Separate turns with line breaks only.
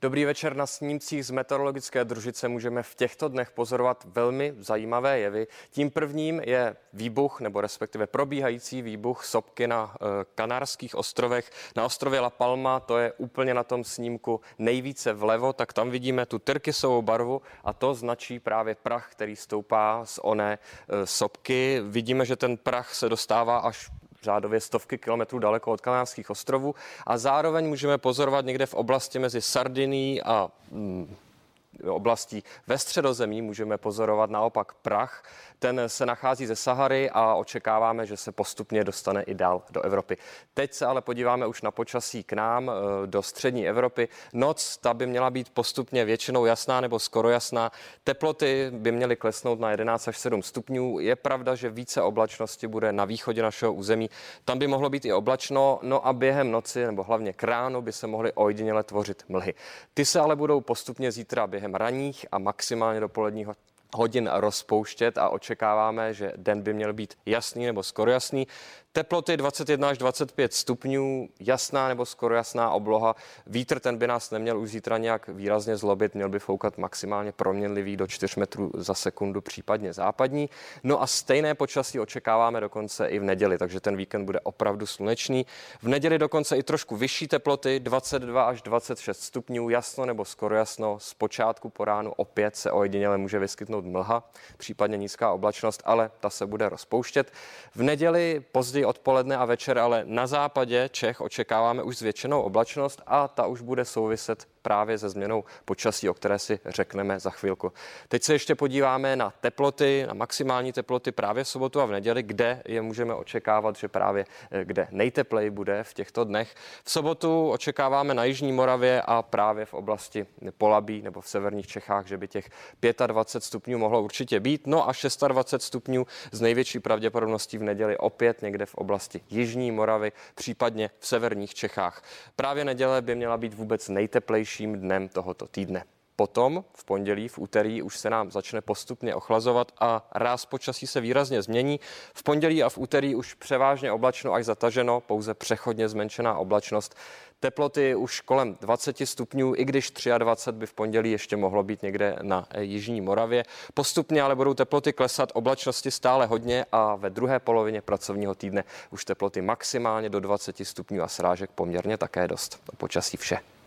Dobrý večer na snímcích z meteorologické družice můžeme v těchto dnech pozorovat velmi zajímavé jevy. Tím prvním je výbuch, nebo respektive probíhající výbuch sopky na e, Kanárských ostrovech. Na ostrově La Palma, to je úplně na tom snímku nejvíce vlevo, tak tam vidíme tu tyrkysovou barvu a to značí právě prach, který stoupá z oné e, sopky. Vidíme, že ten prach se dostává až řádově stovky kilometrů daleko od Kanárských ostrovů. A zároveň můžeme pozorovat někde v oblasti mezi Sardinií a mm, oblastí ve středozemí můžeme pozorovat naopak prach. Ten se nachází ze Sahary a očekáváme, že se postupně dostane i dál do Evropy. Teď se ale podíváme už na počasí k nám eh, do střední Evropy. Noc ta by měla být postupně většinou jasná nebo skoro jasná. Teploty by měly klesnout na 11 až 7 stupňů. Je pravda, že více oblačnosti bude na východě našeho území. Tam by mohlo být i oblačno, no a během noci nebo hlavně k ránu by se mohly ojediněle tvořit mlhy. Ty se ale budou postupně zítra během ranních a maximálně dopoledního hodin rozpouštět a očekáváme, že den by měl být jasný nebo skoro jasný. Teploty 21 až 25 stupňů, jasná nebo skoro jasná obloha. Vítr ten by nás neměl už zítra nějak výrazně zlobit, měl by foukat maximálně proměnlivý do 4 metrů za sekundu, případně západní. No a stejné počasí očekáváme dokonce i v neděli, takže ten víkend bude opravdu slunečný. V neděli dokonce i trošku vyšší teploty, 22 až 26 stupňů, jasno nebo skoro jasno. Z počátku po ránu opět se ojediněle může vyskytnout mlha, případně nízká oblačnost, ale ta se bude rozpouštět. V neděli později odpoledne a večer, ale na západě Čech očekáváme už zvětšenou oblačnost a ta už bude souviset právě se změnou počasí, o které si řekneme za chvilku. Teď se ještě podíváme na teploty, na maximální teploty právě v sobotu a v neděli, kde je můžeme očekávat, že právě eh, kde nejtepleji bude v těchto dnech. V sobotu očekáváme na Jižní Moravě a právě v oblasti Polabí nebo v severních Čechách, že by těch 25 stupňů mohlo určitě být. No a 26 stupňů z největší pravděpodobností v neděli opět někde v oblasti Jižní Moravy, případně v severních Čechách. Právě neděle by měla být vůbec nejteplejším dnem tohoto týdne. Potom v pondělí, v úterý už se nám začne postupně ochlazovat a ráz počasí se výrazně změní. V pondělí a v úterý už převážně oblačno až zataženo, pouze přechodně zmenšená oblačnost. Teploty už kolem 20 stupňů, i když 23 by v pondělí ještě mohlo být někde na Jižní Moravě. Postupně ale budou teploty klesat, oblačnosti stále hodně a ve druhé polovině pracovního týdne už teploty maximálně do 20 stupňů a srážek poměrně také dost. Počasí vše.